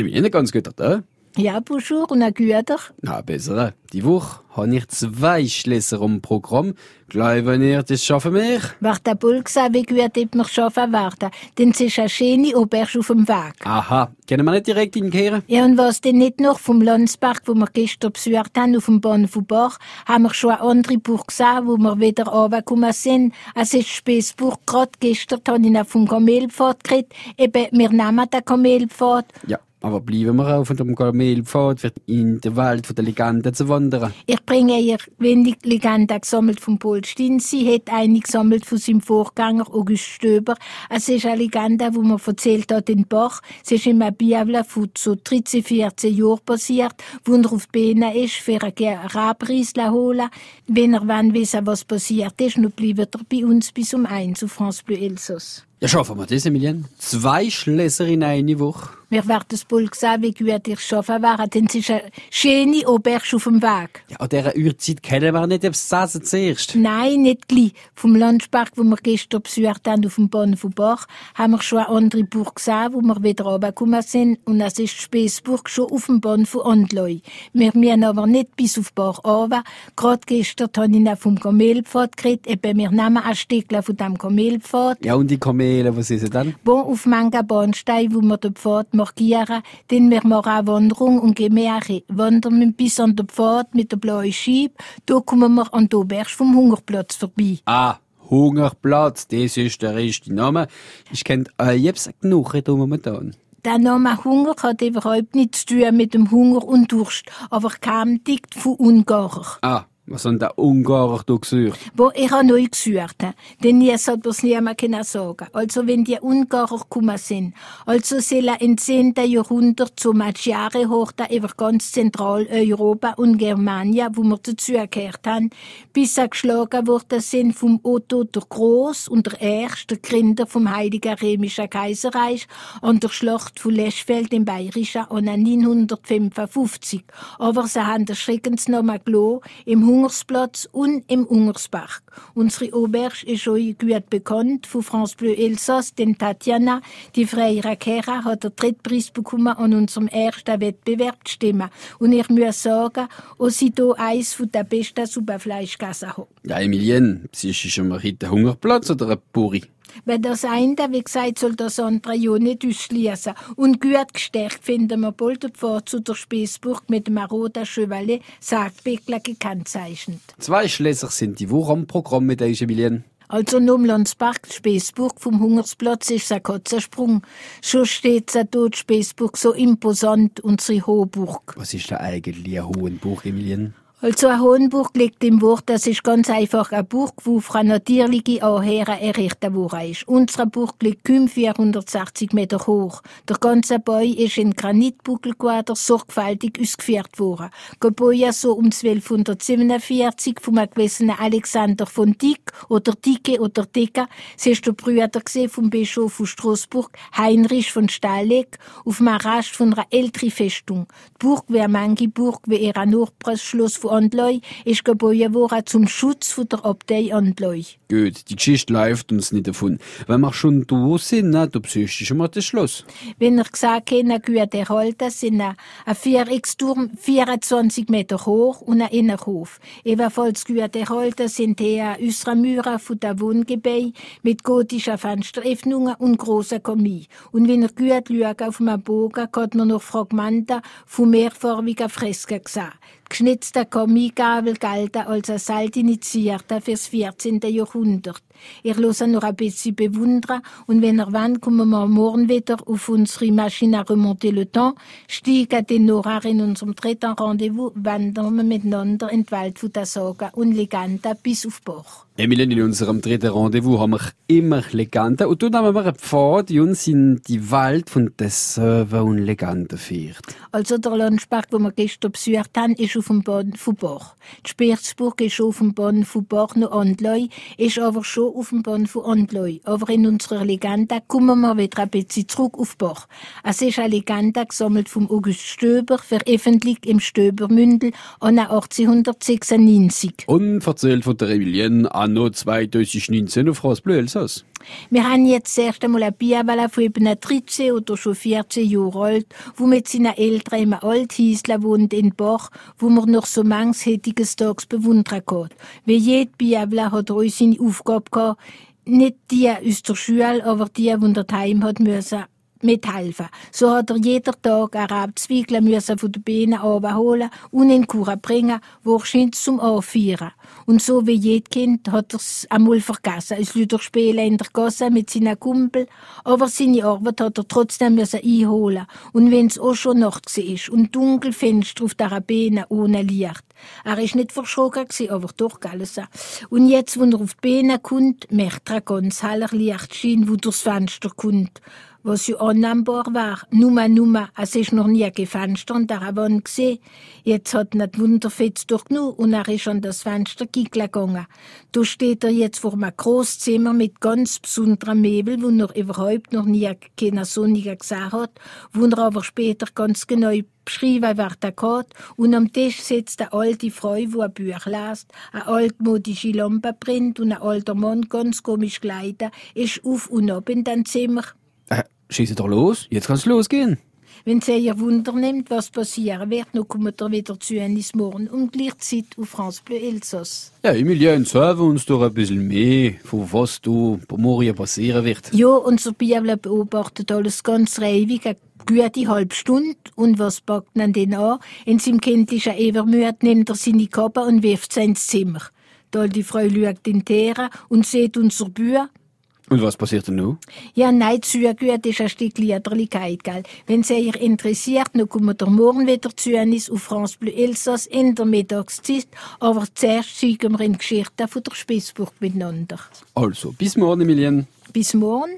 Emilienne, ganz gut, oder? Ja, bonjour und Güter. Na, besser. Die Woche habe ich zwei Schlösser im Programm. Glauben ihr, das schaffen wir? Wart der Bull gesagt, wie gut ob wir schaffen werden. Denn es ist eine schöne Auberge auf dem Weg. Aha, können wir nicht direkt hinkehren? Ja, und was denn nicht noch vom Landsberg, wo wir gestern besucht haben, auf dem Bahnhof Bach, haben wir schon eine andere Burg gesehen, wo wir wieder runtergekommen sind. Es ist Spesburg. Gerade gestern habe ich noch vom Kamelpfad geredet. Eben, wir nehmen den Kamelpfad. Ja, aber bleiben wir auf dem Kamelpfad, für in der Welt der Legenden zu wandern. Ich bringe ihr wenig Legenden gesammelt von Paul Stinzi, hat eine gesammelt von seinem Vorgänger August Stöber. Es ist eine Legende, wo man erzählt hat in Bach. Es ist in einer Bibel von so 13, 14 Jahren passiert, wo er auf die Beine ist, für einen Arabreis zu holen. Wenn er wann wissen, was passiert ist, dann bleibt er bei uns bis um eins auf France Bleu Elsass. Ja, schaffen wir das, Emilienne. Zwei Schlösser in eine Woche. Wir werden es wohl sehen, wie gut ich schaffen werde, denn es ist eine schöne Auberge auf dem Weg. Ja, an dieser Uhrzeit kennen wir nicht, es das zuerst. Nein, nicht gleich. Vom Landspark, wo wir gestern besucht haben, auf dem Bahnhof Bach, haben wir schon eine andere Burg gesehen, wo wir wieder runtergekommen sind. Und es ist die Spesburg schon auf dem Bahnhof Andleu. Wir müssen aber nicht bis auf Bach runter. Gerade gestern habe ich noch vom Kamelpfad geredet. Eben, wir nehmen ein Stückchen von dem Kamelpfad. Ja, und die Kamele, was ist sie dann? Wo auf manchen Bahnsteinen, wo wir den Pfad markieren, denn wir machen eine Wanderung und gehen mehrere. Wandern wir bis an den Pfad mit der blauen Scheibe. Da kommen wir an die Auberge vom Hungerplatz vorbei. Ah, Hungerplatz, das ist der richtige Name. Ich kenne äh, jetzt genug reden momentan. Der Name Hunger hat überhaupt nichts zu tun mit dem Hunger und Durst, aber kam dicht von Ungarer. Ah, was haben der Ungarer da gesucht? Wo ich habe neu gesucht, denn jetzt hat das niemand sagen. Also wenn die Ungarer gekommen sind, also sollen im 10. Jahrhundert zu Maggiare hoch da über ganz Zentraleuropa und Germania, wo wir dazu gehört haben, bis sie geschlagen worden sind vom Otto der Groß und der Erste, der Gründer vom Heiligen Römischen Kaiserreich an der Schlacht von Leschfeld im Bayerischen an 955. Aber sie haben den Schreckensnamen gelassen, im Hungersplatz und im Hungerspark. Unsere Auberge ist euch gut bekannt von France Bleu Elsass, denn Tatjana, die freie Rakera, hat den Drittpreis bekommen an unserem ersten Wettbewerb stimmen. Und ich muss sagen, dass sie hier eins von der besten Superfleischgassen haben. Ja, Emilienne, siehst du schon mal heute Hungerplatz oder ein Puri? Weil das eine, wie gesagt, soll das andere ja nicht ausschließen. Und gut gestärkt finden wir bald den Pfad zu der Spesburg mit dem roten Chevalier Sargbeckler gekennzeichnet. Zwei Schlösser sind die Woche am Programm mit euch, Emilienne. Also um Landsberg, Spesburg vom Hungersplatz ist ein kurzer Sprung. Schon steht sie dort, Spesburg, so imposant, unsere hohe Burg. Was ist da eigentlich eine Hohenburg, Emilienne? Also eine Hohenburg liegt im Wort, das ist ganz einfach eine Burg, die auf einer natürlichen Anhöhe errichtet worden ist. Unsere Burg liegt kaum 460 Meter hoch. Der ganze Bau ist in Granitbuckelquader sorgfältig ausgeführt worden. Gebäude so um 1247 vom gewissen Alexander von Dick oder Dicke oder Dicker. Sie ist der Brüder vom Bischof von Straßburg, Heinrich von Stahleck, auf dem Rast von einer älteren Festung. Die Burg wäre manche Burg wie ihr Nachbarschloss von Andleu ist gebaut worden zum Schutz von der Abtei Andleu. Gut, die Geschichte läuft uns nicht davon. Wenn wir schon da sind, ne, du besuchst schon mal das Schloss. Wenn ihr gesagt habt, gut erhalten, sind ein Vierecksturm 24 Meter hoch und ein Innenhof. Ebenfalls gut erhalten sind die äußere Mauern von der Wohngebäude mit gotischen Fensteröffnungen und grossen Kamin. Und wenn ihr gut schaut auf dem Bogen, kann man noch Fragmente von mehrfarbigen Fresken sehen. Geschnitzter Komigabel galt als ein Salt initiierter fürs 14. Jahrhundert. Ich lasse noch ein bisschen bewundern und wenn er wann kommen wir morgen wieder auf unsere Maschine Remonter le Temps, steigen den Nora in unserem dritten Rendezvous, wandern wir miteinander in die Welt von der Sagen und Legenden bis auf Bach. Emilien, in unserem dritten Rendezvous haben wir immer Legenden und dort haben wir einen Pfad, die uns in die Welt von den Söwen und Legenden führt. Also der Landspark, den wir gestern besucht haben, ist auf dem Boden von Bach. Die Spirzburg ist auf dem Boden von Bach noch Andleu, ist aber schon auf dem Boden von Andleu. Aber in unserer Legende kommen wir wieder ein bisschen zurück auf Bach. Es ist eine Legende gesammelt vom August Stöber, veröffentlicht im Stöbermündel an 1896. Und erzählt von der Emilien anno 2019 auf France Bleu Elsass. Wir haben jetzt das erste Mal ein Biawala von eben 13 oder schon 14 Jahren alt, wo mit seinen Eltern im Althäusle wohnt in Bach, wo man noch so manches hätiges Tags bewundern kann. Wie jeder Biawala hat er seine Aufgabe gehabt, nicht die aus der Schule, aber die, die daheim hat müssen mithelfen. So hat er jeder Tag eine Raubzwiebeln müssen von den Beinen holen und in die Kur bringen, wahrscheinlich zum Anfeiern. Und so wie jedes Kind hat er es einmal vergessen. Es Lüder spielen in der Gasse mit seinen Kumpel, aber seine Arbeit hat er trotzdem müssen einholen. Und wenn es auch schon Nacht war und dunkel Fenster auf der Beine ohne Licht. Er ist nicht verschrocken aber doch alles. Und jetzt, wenn er auf die Beine kommt, merkt er ganz heller Lichtschein, wo durchs Fenster kommt was ja annehmbar war. Nummer, Nummer, es ist noch nie kein Fenster an der Wand gesehen. Jetzt hat er die Wunderfetz durchgenommen und er ist an das Fenster gegangen. Da steht er jetzt vor einem Großzimmer mit ganz besonderen Möbel, wo er überhaupt noch nie keine Sonniger gesehen hat, wo er aber später ganz genau beschrieben, wer da geht. Und am Tisch sitzt eine alte Frau, die ein Buch liest, eine altmodische Lampe brennt und ein alter Mann, ganz komisch gekleidet, ist auf und ab in dem Zimmer. Äh, schieße doch los, jetzt kann's losgehen. Wenn sie ihr Wunder nimmt, was passieren wird, dann kommt er wieder zu uns morgen gleiche Zeit auf France Bleu Elsass. Ja, Emilien, sagen uns doch ein bisschen mehr, von was du morgen passieren wird. Ja, unser Bibel beobachtet alles ganz reibig, eine gute halbe Stunde. Und was packt man denn an? In seinem kindlichen Evermüd nimmt er seine Kappe und wirft sie ins Zimmer. Die alte Frau schaut in die Teere und sieht unser Bühr, und was passiert denn nun? Ja, nein, zugehört ist ein Stück Liederlichkeit, gell. Wenn sie ihr interessiert, dann kommen wir morgen wieder zu uns auf France Bleu Elsass in der Mittagszeit. Aber zuerst zeigen wir in Geschichte von der Spissburg miteinander. Also, bis morgen, Emilien. Bis morgen.